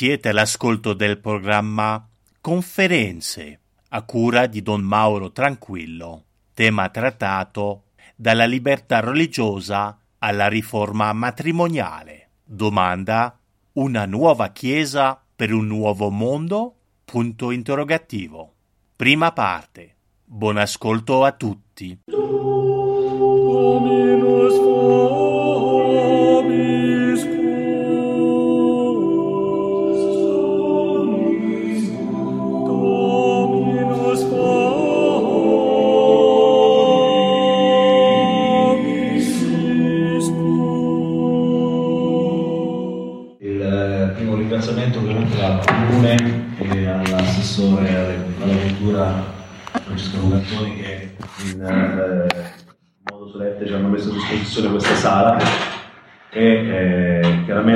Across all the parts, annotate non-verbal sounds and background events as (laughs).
Siete all'ascolto del programma Conferenze a cura di Don Mauro Tranquillo, tema trattato dalla libertà religiosa alla riforma matrimoniale. Domanda: una nuova Chiesa per un nuovo mondo? Punto interrogativo. Prima parte. Buon ascolto a tutti. Dominus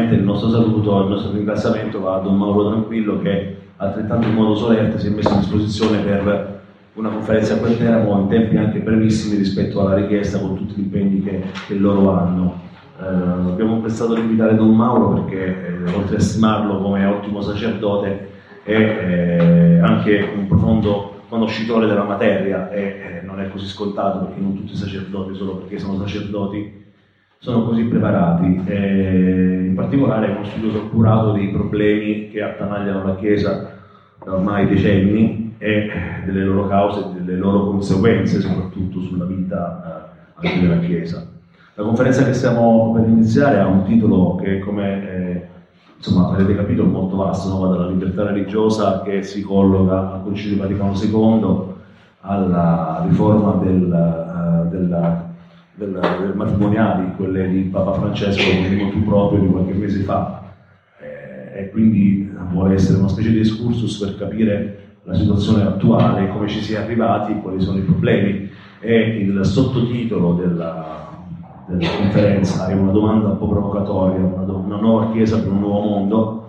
chiaramente il nostro saluto, il nostro ringraziamento va a Don Mauro Tranquillo che altrettanto in modo solerte si è messo a disposizione per una conferenza a Querteramo in tempi anche brevissimi rispetto alla richiesta con tutti gli impegni che, che loro hanno. Eh, abbiamo pensato di invitare Don Mauro perché eh, oltre a stimarlo come ottimo sacerdote è eh, anche un profondo conoscitore della materia e eh, non è così scontato perché non tutti i sacerdoti solo perché sono sacerdoti sono così preparati. E in particolare è uno studioso accurato dei problemi che attanagliano la Chiesa da ormai decenni e delle loro cause e delle loro conseguenze, soprattutto sulla vita eh, anche della Chiesa. La conferenza che stiamo per iniziare ha un titolo che, come eh, insomma, avrete capito, è molto vasto, no? Va dalla libertà religiosa che si colloca al Concilio Vaticano II alla riforma del, eh, della del, del matrimoniali, quelle di Papa Francesco con motu proprio di qualche mese fa. Eh, e quindi vuole essere una specie di excursus per capire la situazione attuale, come ci si è arrivati, quali sono i problemi. E il sottotitolo della, della conferenza è una domanda un po' provocatoria, una, una nuova chiesa per un nuovo mondo.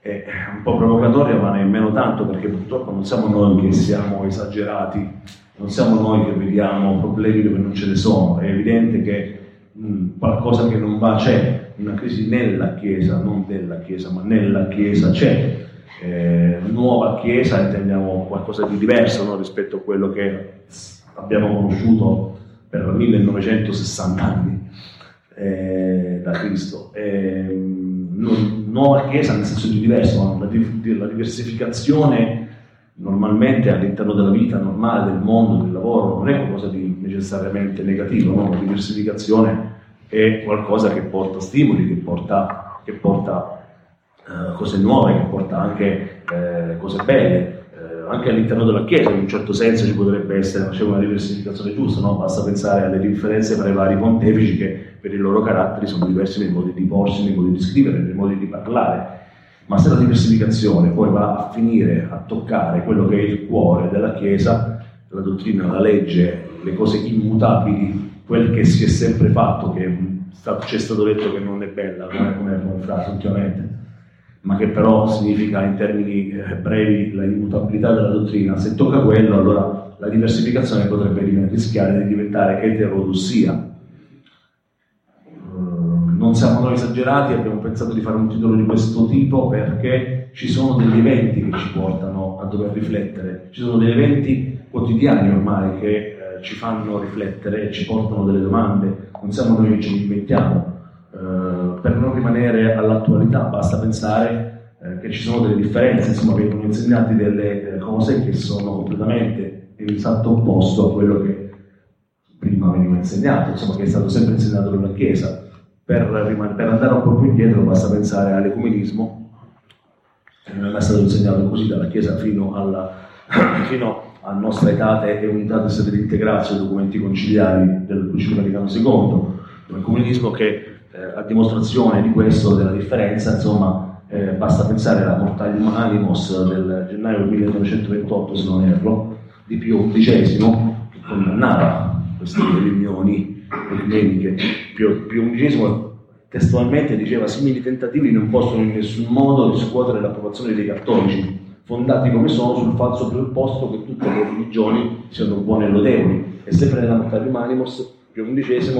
È un po' provocatoria, ma nemmeno tanto, perché purtroppo non siamo noi che siamo esagerati non siamo noi che vediamo problemi dove non ce ne sono, è evidente che mh, qualcosa che non va c'è, una crisi nella Chiesa, non della Chiesa, ma nella Chiesa c'è. Eh, nuova Chiesa intendiamo qualcosa di diverso no, rispetto a quello che abbiamo conosciuto per 1960 anni eh, da Cristo. Eh, nu- nuova Chiesa nel senso di diverso, di- la diversificazione normalmente all'interno della vita normale, del mondo, del lavoro, non è qualcosa di necessariamente negativo, no? la diversificazione è qualcosa che porta stimoli, che porta, che porta eh, cose nuove, che porta anche eh, cose belle. Eh, anche all'interno della Chiesa, in un certo senso, ci potrebbe essere c'è una diversificazione giusta, no? basta pensare alle differenze tra i vari pontefici che per i loro caratteri sono diversi nei modi di porsi, nei modi di scrivere, nei modi di parlare. Ma se la diversificazione poi va a finire a toccare quello che è il cuore della Chiesa, la dottrina, la legge, le cose immutabili, quel che si è sempre fatto, che ci è stato detto che non è bella come, come, frase ultimamente, ma che però significa in termini eh, brevi la immutabilità della dottrina, se tocca quello allora la diversificazione potrebbe rischiare di diventare eterodossia, non siamo noi esagerati, abbiamo pensato di fare un titolo di questo tipo perché ci sono degli eventi che ci portano a dover riflettere, ci sono degli eventi quotidiani ormai che eh, ci fanno riflettere e ci portano delle domande, non siamo noi che ce li inventiamo. Eh, per non rimanere all'attualità basta pensare eh, che ci sono delle differenze, insomma vengono insegnate delle cose che sono completamente in esatto opposto a quello che prima veniva insegnato, insomma che è stato sempre insegnato dalla Chiesa per, per, andare un po' più indietro basta pensare all'ecumenismo, che non è mai stato insegnato così dalla Chiesa fino alla, (coughs) fino a nostra etate e unitatis et integratio, documenti conciliari del Concilio Vaticano II, l'ecumenismo che eh, a dimostrazione di questo, della differenza, insomma, Eh, basta pensare alla Mortalium Animos del gennaio 1928, se non erro, di Pio XI, che condannava queste riunioni ecumeniche. Pio, Pio XI testualmente diceva simili tentativi non possono in nessun modo riscuotere l'approvazione dei cattolici, fondati come sono sul falso presupposto che tutte le religioni siano buone e lodevoli. E sempre nella Mortalium Animos, Pio XI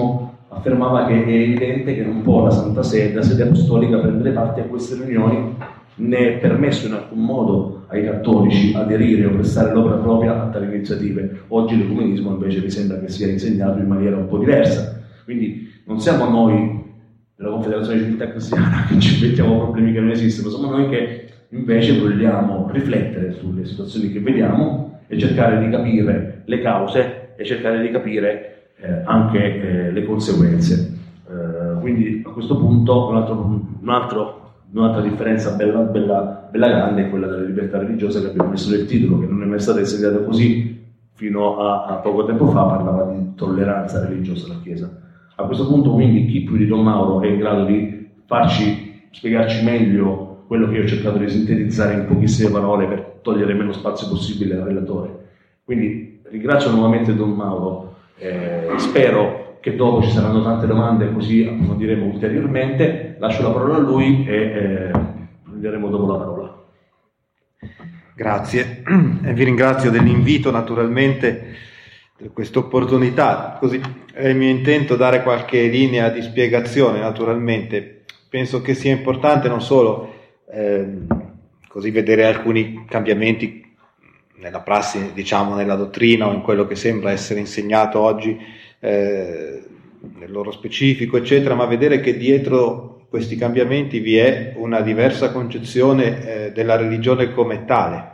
affermava che è evidente che non può la Santa Sede, la sede apostolica, prendere parte a queste riunioni né è permesso in alcun modo ai cattolici aderire o prestare l'opera propria a tali iniziative. Oggi l'ecumenismo invece mi sembra che sia insegnato in maniera un po' diversa. Quindi non siamo noi della Confederazione Civiltà Cristiana (laughs) che ci mettiamo problemi che non esistono, siamo noi che invece vogliamo riflettere sulle situazioni che vediamo e cercare di capire le cause e cercare di capire eh, anche eh, le conseguenze. Eh, quindi a questo punto un altro, un altro Un'altra differenza bella, bella, bella, grande è quella della libertà religiosa che abbiamo messo nel titolo, che non è mai stata insegnata così fino a, a poco tempo fa, parlava di tolleranza religiosa della Chiesa. A questo punto quindi chi più di Don Mauro è in grado di farci, spiegarci meglio quello che io ho cercato di sintetizzare in pochissime parole per togliere meno spazio possibile al relatore. Quindi ringrazio nuovamente Don Mauro, eh, spero che dopo ci saranno tante domande così approfondiremo ulteriormente. Lascio la parola a lui e eh, prenderemo dopo la parola. Grazie (clears throat) e vi ringrazio dell'invito naturalmente per questa opportunità. Così è il mio intento dare qualche linea di spiegazione naturalmente. Penso che sia importante non solo eh, così vedere alcuni cambiamenti nella prassi, diciamo nella dottrina o in quello che sembra essere insegnato oggi eh, nel loro specifico, eccetera, ma vedere che dietro questi cambiamenti vi è una diversa concezione eh, della religione come tale.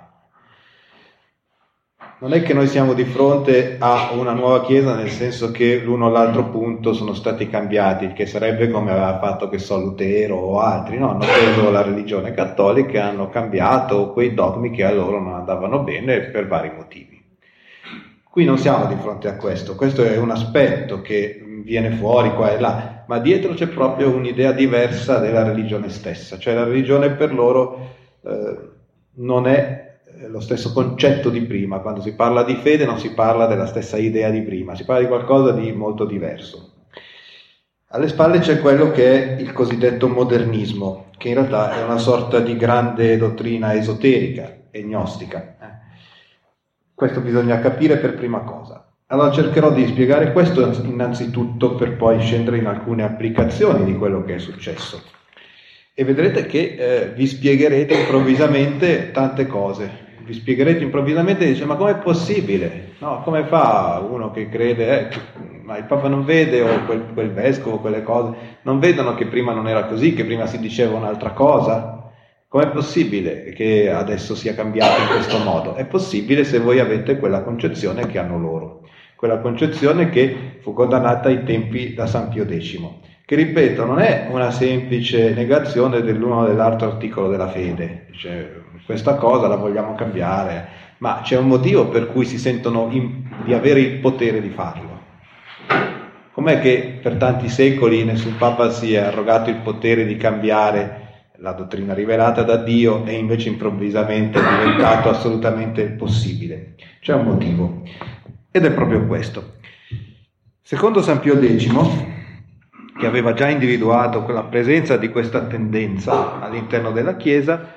Non è che noi siamo di fronte a una nuova Chiesa nel senso che l'uno o l'altro punto sono stati cambiati, che sarebbe come aveva fatto, che so, Lutero o altri, no? Hanno preso la religione cattolica e hanno cambiato quei dogmi che a loro non andavano bene per vari motivi. Qui non siamo di fronte a questo, questo è un aspetto che viene fuori qua e là, ma dietro c'è proprio un'idea diversa della religione stessa, cioè la religione per loro eh, non è eh, lo stesso concetto di prima, quando si parla di fede non si parla della stessa idea di prima, si parla di qualcosa di molto diverso. Alle spalle c'è quello che è il cosiddetto modernismo, che in realtà è una sorta di grande dottrina esoterica e gnostica questo bisogna capire per prima cosa. Allora cercherò di spiegare questo innanzitutto per poi scendere in alcune applicazioni di quello che è successo. E vedrete che eh, vi spiegherete improvvisamente tante cose. Vi spiegherete improvvisamente e dice ma com'è possibile? No, come fa uno che crede, eh, ma il Papa non vede o quel, quel vescovo, quelle cose, non vedono che prima non era così, che prima si diceva un'altra cosa? Com'è possibile che adesso sia cambiato in questo modo? È possibile se voi avete quella concezione che hanno loro, quella concezione che fu condannata ai tempi da San Pio X, che ripeto non è una semplice negazione dell'uno o dell'altro articolo della fede, cioè, questa cosa la vogliamo cambiare, ma c'è un motivo per cui si sentono in, di avere il potere di farlo. Com'è che per tanti secoli nessun Papa si è arrogato il potere di cambiare la dottrina rivelata da Dio è invece improvvisamente diventato assolutamente possibile. C'è un motivo ed è proprio questo. Secondo San Pio X, che aveva già individuato quella presenza di questa tendenza all'interno della Chiesa,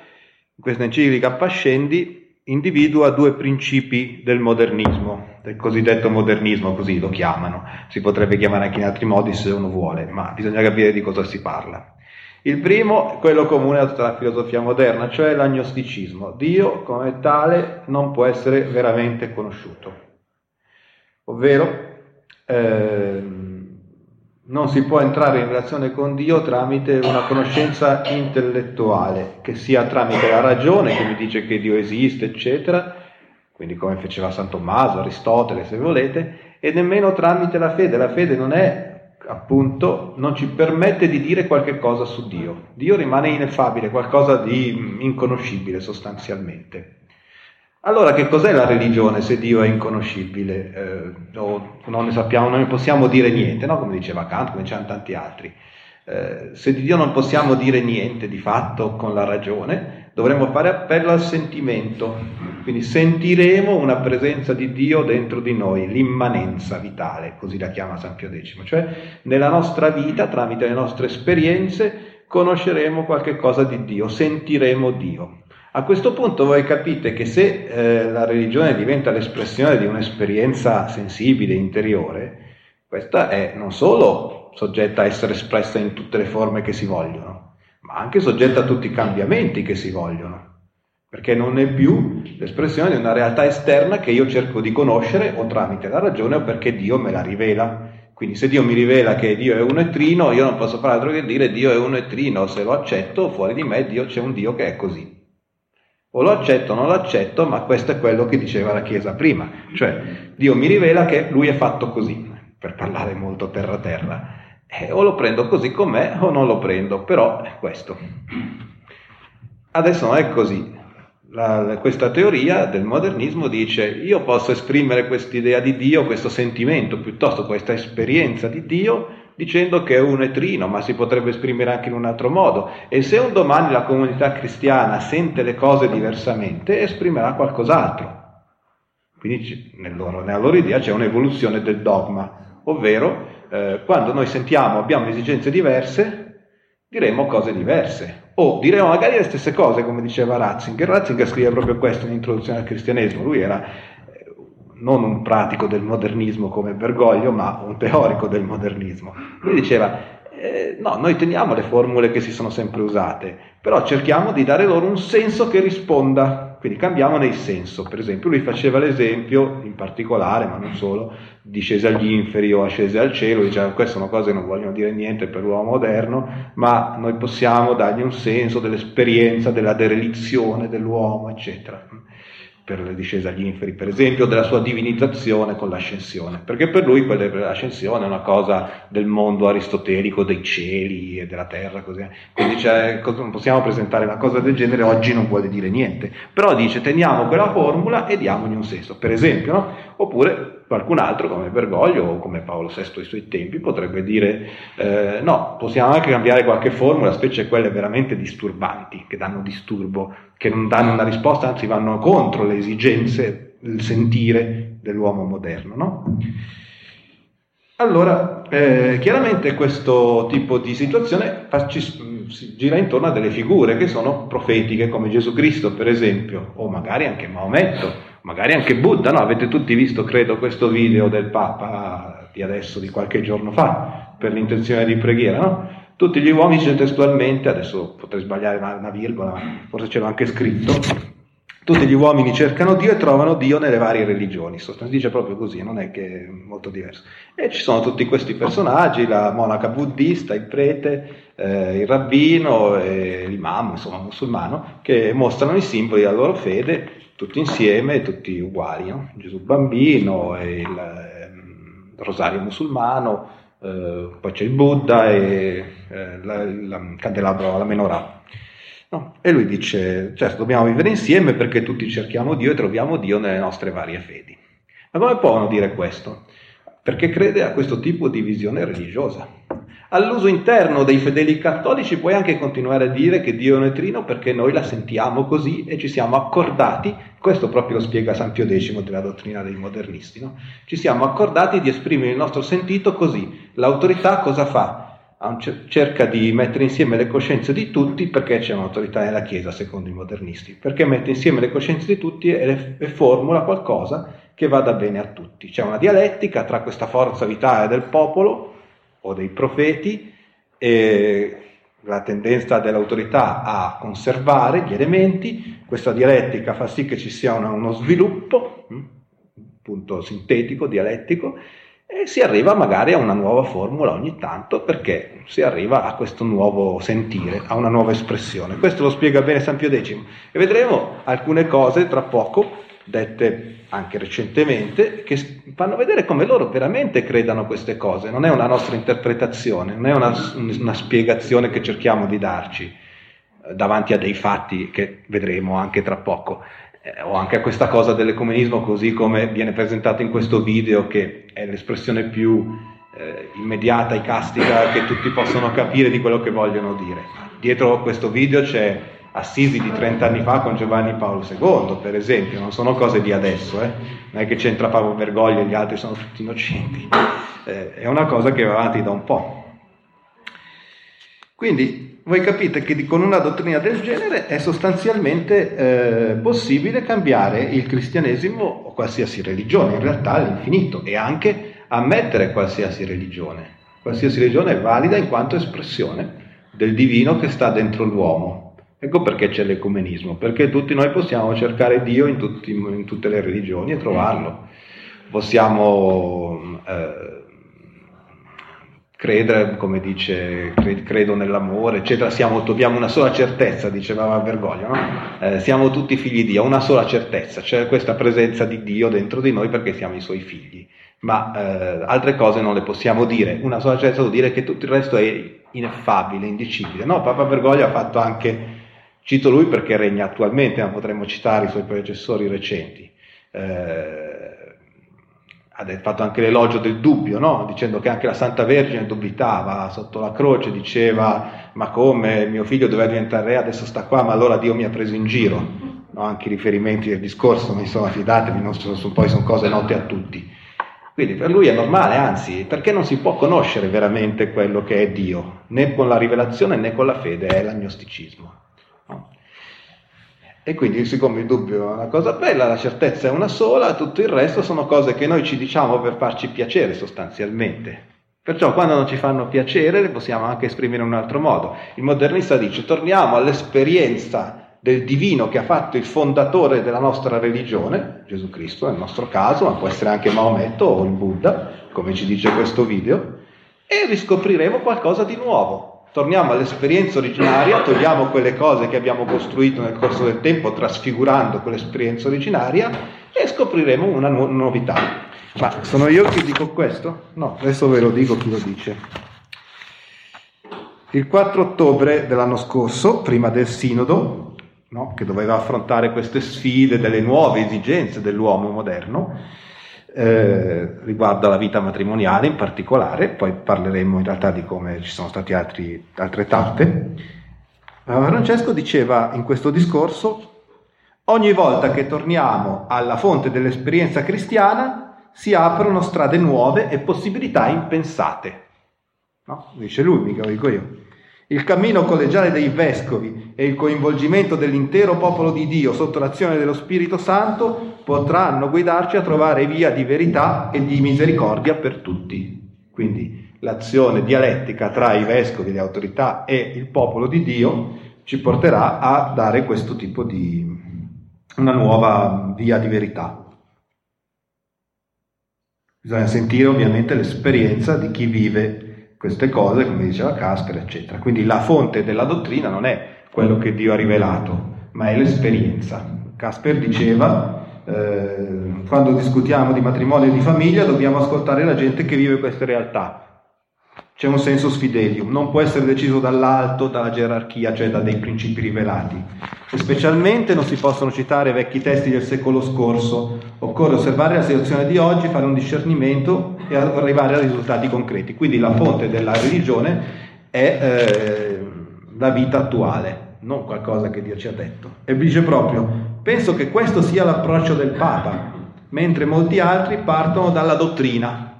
in questa enciclica Pascendi individua due principi del modernismo, del cosiddetto modernismo, così lo chiamano. Si potrebbe chiamare anche in altri modi se uno vuole, ma bisogna capire di cosa si parla. Il primo è quello comune a tutta la filosofia moderna, cioè l'agnosticismo. Dio come tale non può essere veramente conosciuto. Ovvero, eh, non si può entrare in relazione con Dio tramite una conoscenza intellettuale, che sia tramite la ragione che mi dice che Dio esiste, eccetera, quindi come faceva San Tommaso, Aristotele, se volete, e nemmeno tramite la fede. La fede non è appunto non ci permette di dire qualche cosa su Dio. Dio rimane ineffabile, qualcosa di inconoscibile sostanzialmente. Allora che cos'è la religione se Dio è inconoscibile? Eh, o non ne sappiamo, non ne possiamo dire niente, no? come diceva Kant, come dicevano tanti altri. Eh, se di Dio non possiamo dire niente di fatto con la ragione, dovremmo fare appello al sentimento, quindi sentiremo una presenza di Dio dentro di noi, l'immanenza vitale, così la chiama San Pio X, cioè nella nostra vita, tramite le nostre esperienze, conosceremo qualche cosa di Dio, sentiremo Dio. A questo punto voi capite che se eh, la religione diventa l'espressione di un'esperienza sensibile, interiore, questa è non solo soggetta a essere espressa in tutte le forme che si vogliono, ma anche soggetta a tutti i cambiamenti che si vogliono, perché non è più l'espressione di una realtà esterna che io cerco di conoscere o tramite la ragione o perché Dio me la rivela. Quindi se Dio mi rivela che Dio è un etrino, io non posso fare altro che dire Dio è un etrino, se lo accetto, fuori di me Dio c'è un Dio che è così. O lo accetto o non lo accetto, ma questo è quello che diceva la Chiesa prima, cioè Dio mi rivela che lui è fatto così, per parlare molto terra terra. Eh, o lo prendo così com'è o non lo prendo, però è questo. Adesso non è così. La, questa teoria del modernismo dice io posso esprimere quest'idea di Dio, questo sentimento, piuttosto questa esperienza di Dio, dicendo che è un etrino, ma si potrebbe esprimere anche in un altro modo. E se un domani la comunità cristiana sente le cose diversamente, esprimerà qualcos'altro. Quindi nel loro, nella loro idea c'è un'evoluzione del dogma, ovvero eh, quando noi sentiamo, abbiamo esigenze diverse, diremo cose diverse. O diremo magari le stesse cose, come diceva Ratzinger. Ratzinger scrive proprio questo in introduzione al cristianesimo. Lui era non un pratico del modernismo come Bergoglio, ma un teorico del modernismo. Lui diceva, eh, no, noi teniamo le formule che si sono sempre usate, però cerchiamo di dare loro un senso che risponda, quindi cambiamo nel senso. Per esempio, lui faceva l'esempio, in particolare, ma non solo, discese agli inferi o ascese al cielo, diceva queste sono cose che non vogliono dire niente per l'uomo moderno, ma noi possiamo dargli un senso dell'esperienza, della derelizione dell'uomo, eccetera per la discesa agli inferi, per esempio, della sua divinizzazione con l'ascensione, perché per lui l'ascensione è una cosa del mondo aristotelico, dei cieli e della terra, così. quindi cioè, non possiamo presentare una cosa del genere, oggi non vuole dire niente, però dice teniamo quella formula e diamogli un senso, per esempio, no? oppure qualcun altro come Bergoglio o come Paolo VI ai suoi tempi potrebbe dire eh, no, possiamo anche cambiare qualche formula, specie quelle veramente disturbanti, che danno disturbo, che non danno una risposta, anzi vanno contro le esigenze, il sentire dell'uomo moderno. No? Allora, eh, chiaramente questo tipo di situazione ci, si gira intorno a delle figure che sono profetiche, come Gesù Cristo, per esempio, o magari anche Maometto magari anche Buddha, no? Avete tutti visto, credo, questo video del Papa di adesso, di qualche giorno fa, per l'intenzione di preghiera, no? Tutti gli uomini dice testualmente, adesso potrei sbagliare una, una virgola, forse ce l'ho anche scritto, tutti gli uomini cercano Dio e trovano Dio nelle varie religioni, sostanzialmente dice proprio così, non è che è molto diverso. E ci sono tutti questi personaggi, la monaca buddista, il prete, eh, il rabbino, eh, l'imam, insomma musulmano, che mostrano i simboli della loro fede tutti insieme, tutti uguali, no? Gesù bambino, il eh, rosario musulmano, eh, poi c'è il Buddha e eh, la candelabro, la menorah. No? E lui dice, certo, dobbiamo vivere insieme perché tutti cerchiamo Dio e troviamo Dio nelle nostre varie fedi. Ma come possono dire questo? Perché crede a questo tipo di visione religiosa all'uso interno dei fedeli cattolici puoi anche continuare a dire che Dio è un etrino perché noi la sentiamo così e ci siamo accordati, questo proprio lo spiega San Pio X della dottrina dei modernisti, no? ci siamo accordati di esprimere il nostro sentito così. L'autorità cosa fa? cerca di mettere insieme le coscienze di tutti perché c'è un'autorità nella Chiesa secondo i modernisti, perché mette insieme le coscienze di tutti e, le, e formula qualcosa che vada bene a tutti. C'è una dialettica tra questa forza vitale del popolo o dei profeti, e la tendenza dell'autorità a conservare gli elementi, questa dialettica fa sì che ci sia una, uno sviluppo, hm, appunto sintetico, dialettico, e si arriva magari a una nuova formula ogni tanto perché si arriva a questo nuovo sentire, a una nuova espressione. Questo lo spiega bene San Pio X e vedremo alcune cose tra poco dette anche recentemente, che fanno vedere come loro veramente credano queste cose. Non è una nostra interpretazione, non è una, una spiegazione che cerchiamo di darci eh, davanti a dei fatti che vedremo anche tra poco. Eh, o anche a questa cosa dell'ecumenismo così come viene presentato in questo video, che è l'espressione più eh, immediata e castica che tutti possono capire di quello che vogliono dire. Dietro questo video c'è Assisi di 30 anni fa con Giovanni Paolo II, per esempio, non sono cose di adesso, eh? non è che c'entra Paolo Bergoglio e gli altri sono tutti innocenti, eh, è una cosa che va avanti da un po'. Quindi voi capite che con una dottrina del genere è sostanzialmente eh, possibile cambiare il cristianesimo o qualsiasi religione, in realtà all'infinito, e anche ammettere qualsiasi religione. Qualsiasi religione è valida in quanto espressione del divino che sta dentro l'uomo Ecco perché c'è l'ecumenismo, perché tutti noi possiamo cercare Dio in, tutti, in tutte le religioni e trovarlo. Possiamo eh, credere, come dice, credo nell'amore, eccetera, siamo, abbiamo una sola certezza, diceva Bergoglio, no? eh, siamo tutti figli di Dio, una sola certezza, c'è questa presenza di Dio dentro di noi perché siamo i suoi figli, ma eh, altre cose non le possiamo dire, una sola certezza vuol dire che tutto il resto è ineffabile, indicibile, no? Papa Bergoglio ha fatto anche Cito lui perché regna attualmente, ma potremmo citare i suoi predecessori recenti. Eh, ha fatto anche l'elogio del dubbio, no? dicendo che anche la Santa Vergine dubitava sotto la croce, diceva ma come mio figlio doveva diventare re, adesso sta qua, ma allora Dio mi ha preso in giro. No? Anche i riferimenti del discorso, insomma, fidatevi, non sono, poi sono cose note a tutti. Quindi per lui è normale, anzi, perché non si può conoscere veramente quello che è Dio, né con la rivelazione né con la fede, è l'agnosticismo. E quindi siccome il dubbio è una cosa bella, la certezza è una sola, tutto il resto sono cose che noi ci diciamo per farci piacere sostanzialmente. Perciò quando non ci fanno piacere le possiamo anche esprimere in un altro modo. Il modernista dice torniamo all'esperienza del divino che ha fatto il fondatore della nostra religione, Gesù Cristo nel nostro caso, ma può essere anche Maometto o il Buddha, come ci dice questo video, e riscopriremo qualcosa di nuovo, torniamo all'esperienza originaria, togliamo quelle cose che abbiamo costruito nel corso del tempo, trasfigurando quell'esperienza originaria e scopriremo una nu- novità. Ma sono io che dico questo? No, adesso ve lo dico chi lo dice. Il 4 ottobre dell'anno scorso, prima del sinodo, no, che doveva affrontare queste sfide delle nuove esigenze dell'uomo moderno, eh, riguardo alla vita matrimoniale in particolare, poi parleremo in realtà di come ci sono state altre tappe. Papa Francesco diceva in questo discorso, ogni volta che torniamo alla fonte dell'esperienza cristiana si aprono strade nuove e possibilità impensate. No? Dice lui, mica lo dico io. Il cammino collegiale dei vescovi e il coinvolgimento dell'intero popolo di Dio sotto l'azione dello Spirito Santo potranno guidarci a trovare via di verità e di misericordia per tutti. Quindi l'azione dialettica tra i vescovi, le autorità e il popolo di Dio ci porterà a dare questo tipo di una nuova via di verità. Bisogna sentire ovviamente l'esperienza di chi vive queste cose, come diceva Casper, eccetera. Quindi la fonte della dottrina non è quello che Dio ha rivelato, ma è l'esperienza. Casper diceva, eh, quando discutiamo di matrimonio e di famiglia dobbiamo ascoltare la gente che vive queste realtà. C'è un senso sfidelium, non può essere deciso dall'alto, dalla gerarchia, cioè da dei principi rivelati. E specialmente non si possono citare vecchi testi del secolo scorso, occorre osservare la situazione di oggi, fare un discernimento e arrivare a risultati concreti. Quindi la fonte della religione è eh, la vita attuale, non qualcosa che Dio ci ha detto. E dice proprio, penso che questo sia l'approccio del Papa, mentre molti altri partono dalla dottrina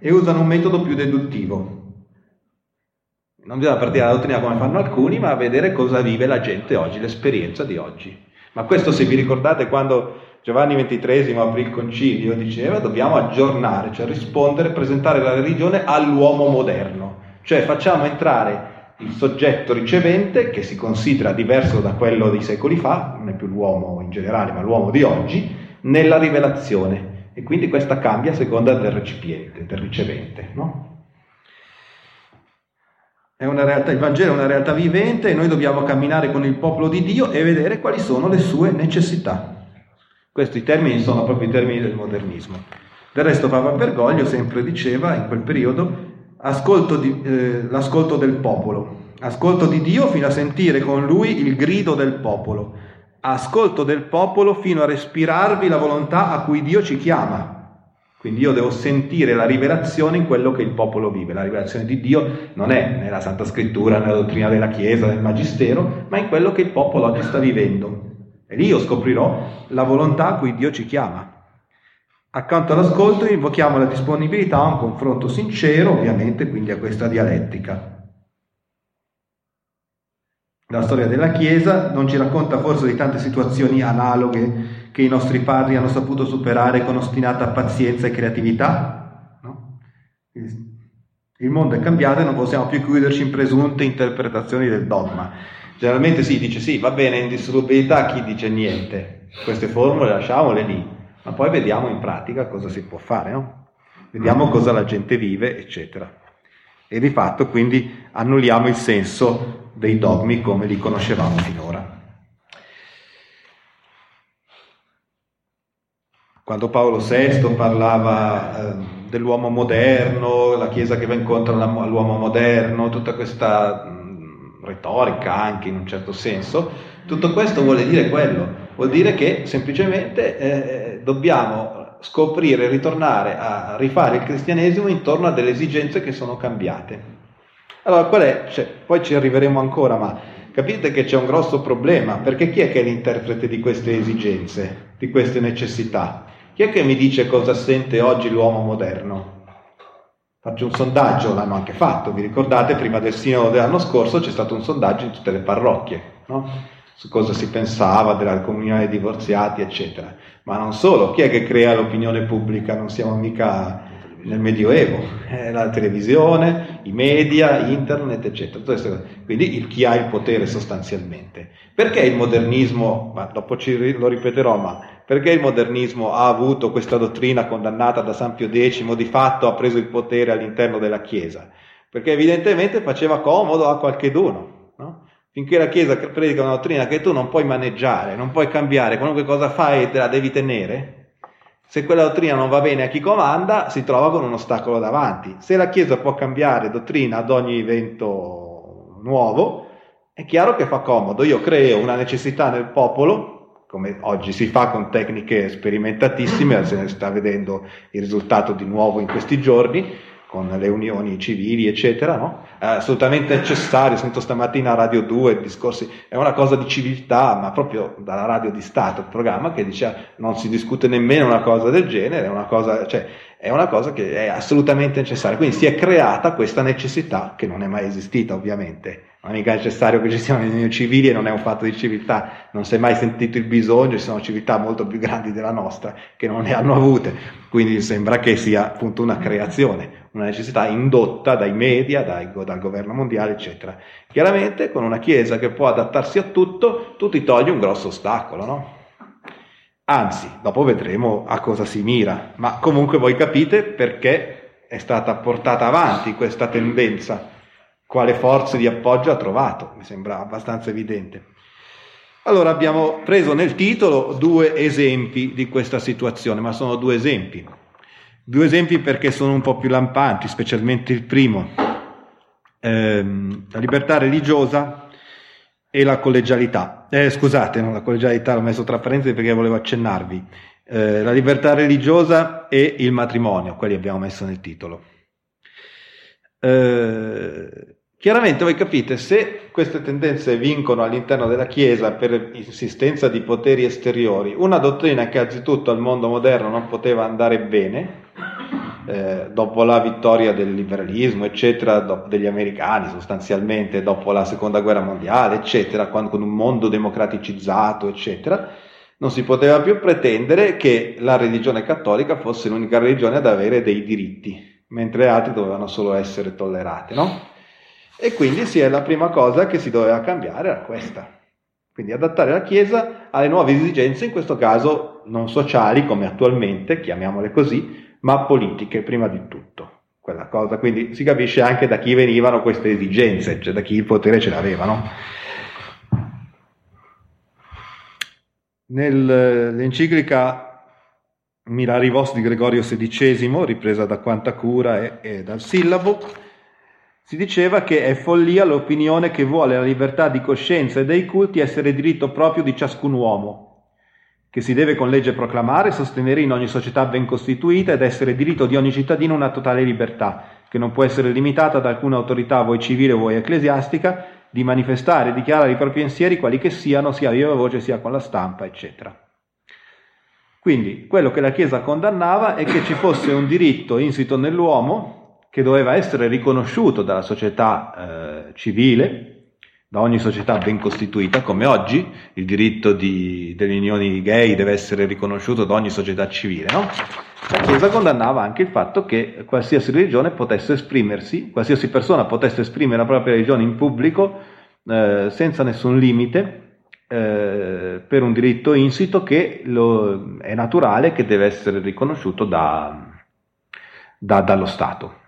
e usano un metodo più deduttivo. Non bisogna partire dalla dottrina come fanno alcuni, ma vedere cosa vive la gente oggi, l'esperienza di oggi. Ma questo se vi ricordate quando Giovanni XXIII aprì il concilio, diceva dobbiamo aggiornare, cioè rispondere, presentare la religione all'uomo moderno, cioè facciamo entrare il soggetto ricevente, che si considera diverso da quello dei secoli fa, non è più l'uomo in generale, ma l'uomo di oggi, nella rivelazione. E quindi questa cambia a seconda del recipiente, del ricevente. No? Realtà, il Vangelo è una realtà vivente e noi dobbiamo camminare con il popolo di Dio e vedere quali sono le sue necessità. Questi termini sono proprio i termini del modernismo. Del resto Papa Bergoglio sempre diceva in quel periodo ascolto di, eh, l'ascolto del popolo, ascolto di Dio fino a sentire con lui il grido del popolo, ascolto del popolo fino a respirarvi la volontà a cui Dio ci chiama. Quindi io devo sentire la rivelazione in quello che il popolo vive. La rivelazione di Dio non è nella Santa Scrittura, nella dottrina della Chiesa, nel Magistero, ma in quello che il popolo oggi sta vivendo. E lì io scoprirò la volontà a cui Dio ci chiama. Accanto all'ascolto invochiamo la disponibilità a un confronto sincero, ovviamente, quindi a questa dialettica. La storia della Chiesa non ci racconta forse di tante situazioni analoghe che i nostri padri hanno saputo superare con ostinata pazienza e creatività? No? Il mondo è cambiato e non possiamo più chiuderci in presunte interpretazioni del dogma. Generalmente si dice sì, va bene, indissolubilità, chi dice niente. Queste formule lasciamole lì, ma poi vediamo in pratica cosa si può fare, no? Vediamo cosa la gente vive, eccetera. E di fatto quindi annulliamo il senso dei dogmi come li conoscevamo finora. Quando Paolo VI parlava eh, dell'uomo moderno, la Chiesa che va incontro all'uomo moderno, tutta questa mh, retorica anche in un certo senso, tutto questo vuole dire quello, vuol dire che semplicemente eh, dobbiamo scoprire, ritornare a rifare il cristianesimo intorno a delle esigenze che sono cambiate. Allora, qual è? Cioè, poi ci arriveremo ancora, ma capite che c'è un grosso problema, perché chi è che è l'interprete di queste esigenze, di queste necessità? Chi è che mi dice cosa sente oggi l'uomo moderno? Faccio un sondaggio, l'hanno anche fatto, vi ricordate, prima del sinodo dell'anno scorso c'è stato un sondaggio in tutte le parrocchie, no? su cosa si pensava della comunione dei divorziati, eccetera. Ma non solo, chi è che crea l'opinione pubblica? Non siamo mica nel Medioevo, eh, la televisione, i media, internet, eccetera. Quindi chi ha il potere sostanzialmente. Perché il modernismo, ma dopo ci, lo ripeterò, ma perché il modernismo ha avuto questa dottrina condannata da San Pio X, di fatto ha preso il potere all'interno della Chiesa? Perché evidentemente faceva comodo a qualcheduno. No? Finché la Chiesa predica una dottrina che tu non puoi maneggiare, non puoi cambiare, qualunque cosa fai te la devi tenere, se quella dottrina non va bene a chi comanda, si trova con un ostacolo davanti. Se la Chiesa può cambiare dottrina ad ogni evento nuovo, è chiaro che fa comodo. Io creo una necessità nel popolo, come oggi si fa con tecniche sperimentatissime, se ne sta vedendo il risultato di nuovo in questi giorni, con le unioni civili, eccetera, no? È assolutamente necessario. Sento stamattina a Radio 2 discorsi, è una cosa di civiltà, ma proprio dalla radio di Stato, il programma che dice non si discute nemmeno una cosa del genere, è una cosa, cioè, è una cosa che è assolutamente necessaria. Quindi si è creata questa necessità, che non è mai esistita ovviamente, non è mica necessario che ci siano unioni civili e non è un fatto di civiltà, non si è mai sentito il bisogno, ci sono civiltà molto più grandi della nostra che non ne hanno avute, quindi sembra che sia appunto una creazione, una necessità indotta dai media, dai, dal governo mondiale, eccetera. Chiaramente con una Chiesa che può adattarsi a tutto, tu ti togli un grosso ostacolo, no? Anzi, dopo vedremo a cosa si mira, ma comunque voi capite perché è stata portata avanti questa tendenza quale forze di appoggio ha trovato, mi sembra abbastanza evidente. Allora abbiamo preso nel titolo due esempi di questa situazione, ma sono due esempi. Due esempi perché sono un po' più lampanti, specialmente il primo, ehm, la libertà religiosa e la collegialità. Eh, scusate, non la collegialità l'ho messo tra parentesi perché volevo accennarvi. Eh, la libertà religiosa e il matrimonio, quelli abbiamo messo nel titolo. Eh, Chiaramente voi capite, se queste tendenze vincono all'interno della Chiesa per insistenza di poteri esteriori, una dottrina che anzitutto al mondo moderno non poteva andare bene, eh, dopo la vittoria del liberalismo, eccetera, degli americani sostanzialmente, dopo la seconda guerra mondiale, eccetera, quando, con un mondo democraticizzato, eccetera, non si poteva più pretendere che la religione cattolica fosse l'unica religione ad avere dei diritti, mentre altri dovevano solo essere tollerati, no? E quindi sì, la prima cosa che si doveva cambiare era questa. Quindi adattare la Chiesa alle nuove esigenze, in questo caso non sociali come attualmente, chiamiamole così, ma politiche prima di tutto. Quella cosa, quindi si capisce anche da chi venivano queste esigenze, cioè da chi il potere ce l'avevano. Nell'enciclica Mirari Vos di Gregorio XVI, ripresa da Quanta Cura e, e dal Sillabo, si diceva che è follia l'opinione che vuole la libertà di coscienza e dei culti essere diritto proprio di ciascun uomo che si deve con legge proclamare, sostenere in ogni società ben costituita ed essere diritto di ogni cittadino una totale libertà, che non può essere limitata da alcuna autorità, vuoi civile vuoi ecclesiastica, di manifestare e dichiarare i propri pensieri, quali che siano, sia a viva voce sia con la stampa, eccetera. Quindi quello che la Chiesa condannava è che ci fosse un diritto insito nell'uomo che doveva essere riconosciuto dalla società eh, civile, da ogni società ben costituita, come oggi il diritto di, delle unioni gay deve essere riconosciuto da ogni società civile. No? La Chiesa condannava anche il fatto che qualsiasi religione potesse esprimersi, qualsiasi persona potesse esprimere la propria religione in pubblico eh, senza nessun limite, eh, per un diritto insito che lo, è naturale che deve essere riconosciuto da, da, dallo Stato.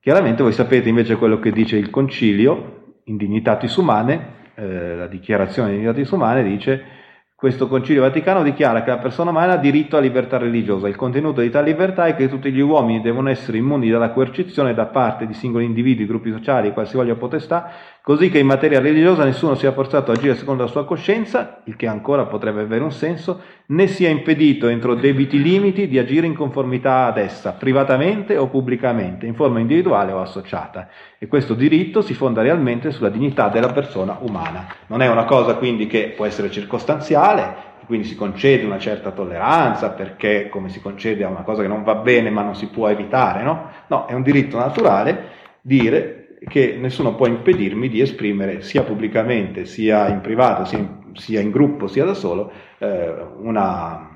Chiaramente voi sapete invece quello che dice il Concilio, in Dignitatis Umane, eh, la dichiarazione di Dignitatis Umane dice questo Concilio Vaticano dichiara che la persona umana ha diritto a libertà religiosa. Il contenuto di tale libertà è che tutti gli uomini devono essere immuni dalla coercizione da parte di singoli individui, gruppi sociali e qualsivoglia potestà, così che in materia religiosa nessuno sia forzato a agire secondo la sua coscienza, il che ancora potrebbe avere un senso, né sia impedito entro debiti limiti di agire in conformità ad essa, privatamente o pubblicamente, in forma individuale o associata. E questo diritto si fonda realmente sulla dignità della persona umana. Non è una cosa quindi che può essere circostanziale, quindi si concede una certa tolleranza perché come si concede a una cosa che non va bene ma non si può evitare, no? No, è un diritto naturale dire che nessuno può impedirmi di esprimere sia pubblicamente, sia in privato, sia in, sia in gruppo, sia da solo, eh, una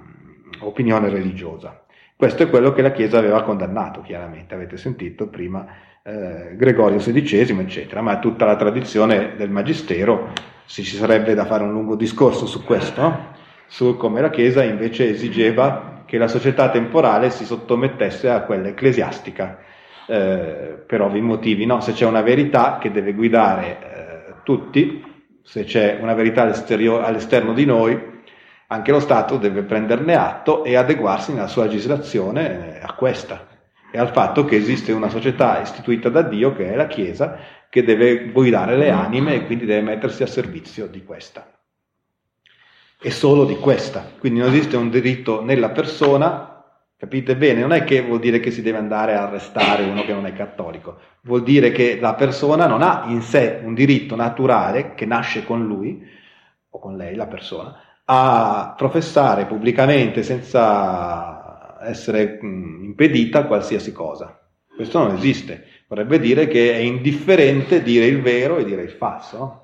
opinione religiosa. Questo è quello che la Chiesa aveva condannato, chiaramente, avete sentito prima eh, Gregorio XVI, eccetera, ma tutta la tradizione del Magistero, se ci sarebbe da fare un lungo discorso su questo, no? su come la Chiesa invece esigeva che la società temporale si sottomettesse a quella ecclesiastica, eh, per ovvi motivi. No? Se c'è una verità che deve guidare eh, tutti, se c'è una verità all'esterno di noi, anche lo Stato deve prenderne atto e adeguarsi nella sua legislazione a questa e al fatto che esiste una società istituita da Dio, che è la Chiesa, che deve guidare le anime e quindi deve mettersi a servizio di questa e solo di questa. Quindi non esiste un diritto nella persona, capite bene? Non è che vuol dire che si deve andare a arrestare uno che non è cattolico, vuol dire che la persona non ha in sé un diritto naturale che nasce con lui o con lei, la persona, a professare pubblicamente senza essere impedita qualsiasi cosa. Questo non esiste. Vorrebbe dire che è indifferente dire il vero e dire il falso. No?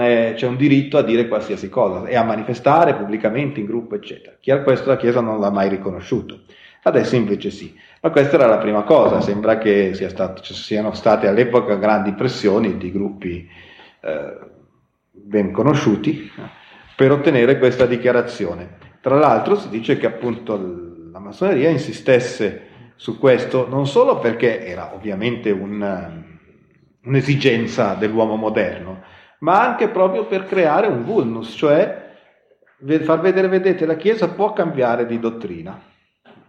È, c'è un diritto a dire qualsiasi cosa e a manifestare pubblicamente in gruppo, eccetera. Questo la Chiesa non l'ha mai riconosciuto. Adesso invece sì. Ma questa era la prima cosa, sembra che sia stato, ci siano state all'epoca grandi pressioni di gruppi eh, ben conosciuti per ottenere questa dichiarazione. Tra l'altro si dice che appunto la massoneria insistesse su questo non solo perché era ovviamente un, un'esigenza dell'uomo moderno, ma anche proprio per creare un vulnus, cioè far vedere, vedete, la Chiesa può cambiare di dottrina,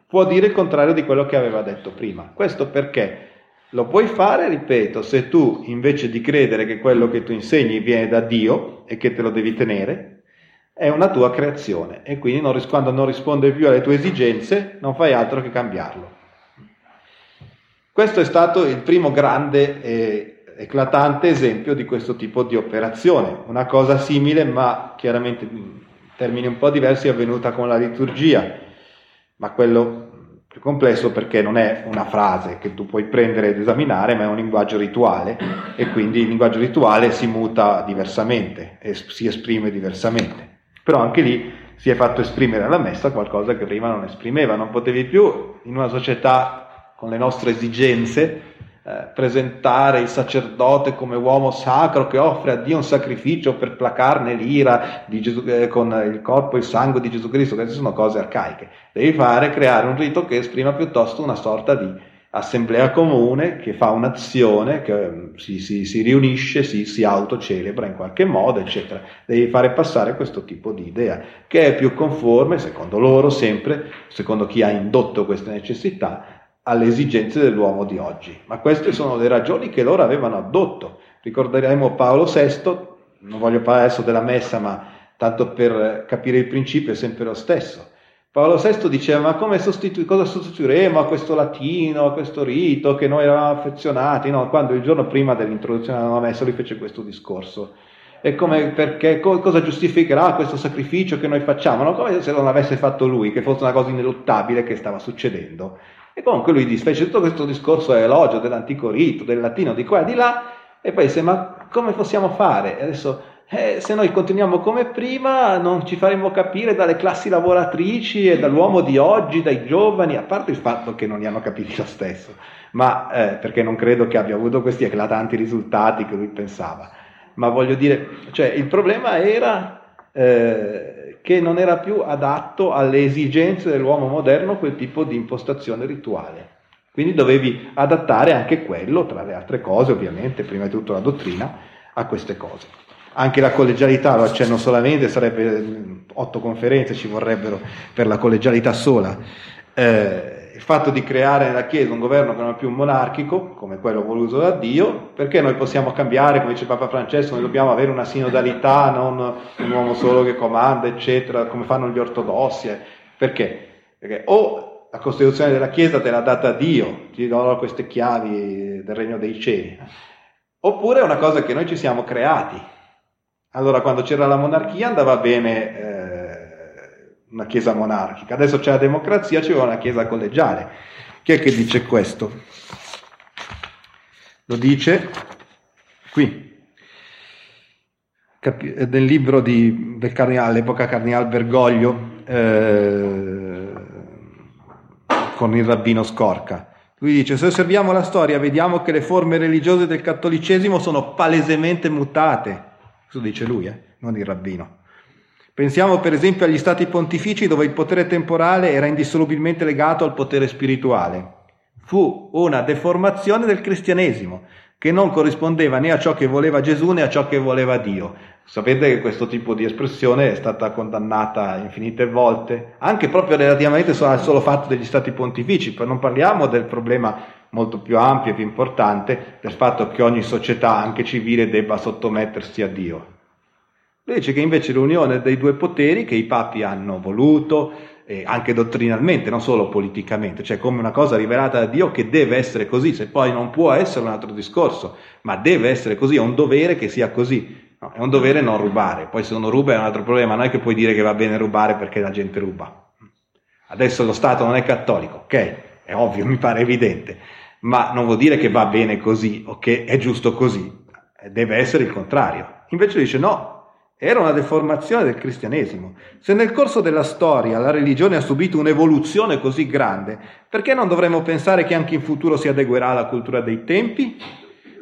può dire il contrario di quello che aveva detto prima. Questo perché lo puoi fare, ripeto, se tu invece di credere che quello che tu insegni viene da Dio e che te lo devi tenere, è una tua creazione e quindi non, quando non risponde più alle tue esigenze non fai altro che cambiarlo. Questo è stato il primo grande eh, eclatante esempio di questo tipo di operazione. Una cosa simile, ma chiaramente in termini un po' diversi, è avvenuta con la liturgia, ma quello più complesso perché non è una frase che tu puoi prendere ed esaminare, ma è un linguaggio rituale e quindi il linguaggio rituale si muta diversamente e si esprime diversamente. Però anche lì si è fatto esprimere alla messa qualcosa che prima non esprimeva, non potevi più in una società con le nostre esigenze eh, presentare il sacerdote come uomo sacro che offre a Dio un sacrificio per placarne l'ira Gesù, eh, con il corpo e il sangue di Gesù Cristo, queste sono cose arcaiche. Devi fare, creare un rito che esprima piuttosto una sorta di assemblea comune che fa un'azione, che mm, si, si, si riunisce, si, si autocelebra in qualche modo, eccetera. Devi fare passare questo tipo di idea, che è più conforme, secondo loro, sempre, secondo chi ha indotto queste necessità, alle esigenze dell'uomo di oggi. Ma queste sono le ragioni che loro avevano addotto. Ricorderemo Paolo VI, non voglio parlare adesso della messa, ma tanto per capire il principio è sempre lo stesso. Paolo VI diceva, ma come sostitu- cosa sostituiremo a questo latino, a questo rito che noi eravamo affezionati? No, quando il giorno prima dell'introduzione della nuova messa lui fece questo discorso. E come, perché, co- cosa giustificherà questo sacrificio che noi facciamo? No? Come se non avesse fatto lui, che fosse una cosa ineluttabile che stava succedendo. E comunque lui fece tutto questo discorso a elogio dell'antico rito, del latino, di qua e di là, e poi disse, ma come possiamo fare? Adesso eh, se noi continuiamo come prima non ci faremo capire dalle classi lavoratrici e dall'uomo di oggi, dai giovani, a parte il fatto che non li hanno capiti lo stesso, ma eh, perché non credo che abbia avuto questi eclatanti risultati che lui pensava. Ma voglio dire, cioè, il problema era eh, che non era più adatto alle esigenze dell'uomo moderno quel tipo di impostazione rituale. Quindi dovevi adattare anche quello, tra le altre cose ovviamente, prima di tutto la dottrina, a queste cose. Anche la collegialità, lo accenno solamente, sarebbe otto conferenze ci vorrebbero per la collegialità sola. Eh, il fatto di creare nella Chiesa un governo che non è più monarchico, come quello voluto da Dio, perché noi possiamo cambiare, come dice Papa Francesco, noi dobbiamo avere una sinodalità, non un uomo solo che comanda, eccetera, come fanno gli ortodossi. Perché? Perché o la Costituzione della Chiesa te l'ha data Dio, ti do queste chiavi del regno dei cieli, oppure è una cosa che noi ci siamo creati, allora, quando c'era la monarchia andava bene eh, una chiesa monarchica, adesso c'è la democrazia, c'è una chiesa collegiale. Chi è che dice questo? Lo dice qui, capi- nel libro di, del cardinale, all'epoca cardinale Bergoglio, eh, con il rabbino Scorca. Lui dice, se osserviamo la storia vediamo che le forme religiose del cattolicesimo sono palesemente mutate questo dice lui, eh? non il rabbino. Pensiamo per esempio agli stati pontifici dove il potere temporale era indissolubilmente legato al potere spirituale. Fu una deformazione del cristianesimo che non corrispondeva né a ciò che voleva Gesù né a ciò che voleva Dio. Sapete che questo tipo di espressione è stata condannata infinite volte, anche proprio relativamente al solo fatto degli stati pontifici, poi non parliamo del problema molto più ampio e più importante del fatto che ogni società, anche civile, debba sottomettersi a Dio. Lui dice che invece l'unione dei due poteri che i papi hanno voluto, eh, anche dottrinalmente, non solo politicamente, cioè come una cosa rivelata da Dio che deve essere così, se poi non può essere un altro discorso, ma deve essere così, è un dovere che sia così. No, è un dovere non rubare, poi se uno ruba è un altro problema, non è che puoi dire che va bene rubare perché la gente ruba. Adesso lo Stato non è cattolico, ok? È ovvio, (laughs) mi pare evidente, ma non vuol dire che va bene così o che è giusto così, deve essere il contrario. Invece dice no, era una deformazione del cristianesimo. Se nel corso della storia la religione ha subito un'evoluzione così grande, perché non dovremmo pensare che anche in futuro si adeguerà alla cultura dei tempi?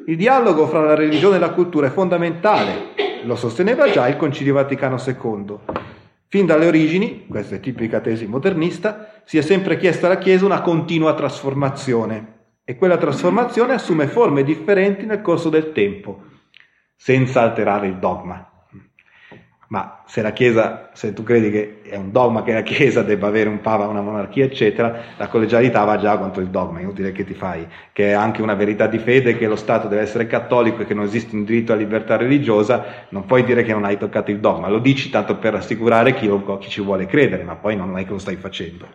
Il dialogo fra la religione e la cultura è fondamentale, lo sosteneva già il Concilio Vaticano II. Fin dalle origini, questa è tipica tesi modernista, si è sempre chiesta alla Chiesa una continua trasformazione e quella trasformazione assume forme differenti nel corso del tempo, senza alterare il dogma. Ma se la Chiesa, se tu credi che è un dogma che la Chiesa debba avere un papa, una monarchia, eccetera, la collegialità va già contro il dogma, è inutile che ti fai, che è anche una verità di fede, che lo Stato deve essere cattolico e che non esiste un diritto alla libertà religiosa, non puoi dire che non hai toccato il dogma, lo dici tanto per rassicurare chi, lo, chi ci vuole credere, ma poi non è che lo stai facendo.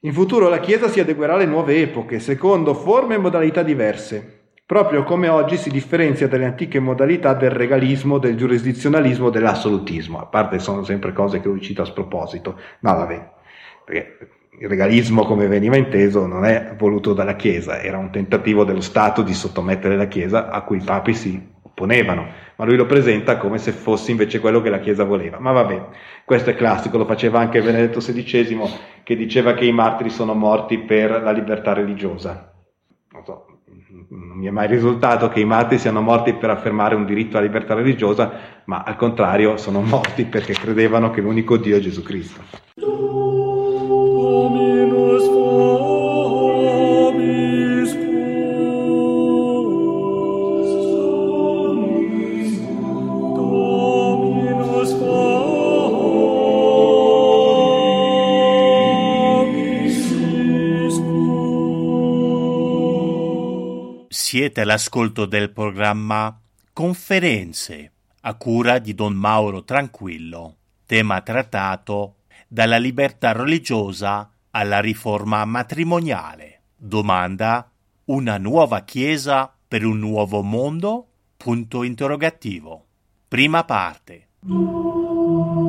In futuro la Chiesa si adeguerà alle nuove epoche, secondo forme e modalità diverse, proprio come oggi si differenzia dalle antiche modalità del regalismo, del giurisdizionalismo, dell'assolutismo, a parte sono sempre cose che lui cita a sproposito. No, vabbè, perché il regalismo come veniva inteso non è voluto dalla Chiesa, era un tentativo dello Stato di sottomettere la Chiesa a cui i papi si opponevano, ma lui lo presenta come se fosse invece quello che la Chiesa voleva. Ma vabbè, questo è classico, lo faceva anche Benedetto XVI che diceva che i martiri sono morti per la libertà religiosa. Non mi è mai risultato che i martiri siano morti per affermare un diritto alla libertà religiosa, ma al contrario sono morti perché credevano che l'unico Dio è Gesù Cristo. Siete all'ascolto del programma Conferenze a cura di Don Mauro Tranquillo, tema trattato dalla libertà religiosa alla riforma matrimoniale. Domanda: una nuova Chiesa per un nuovo mondo? Punto interrogativo. Prima parte. Dominus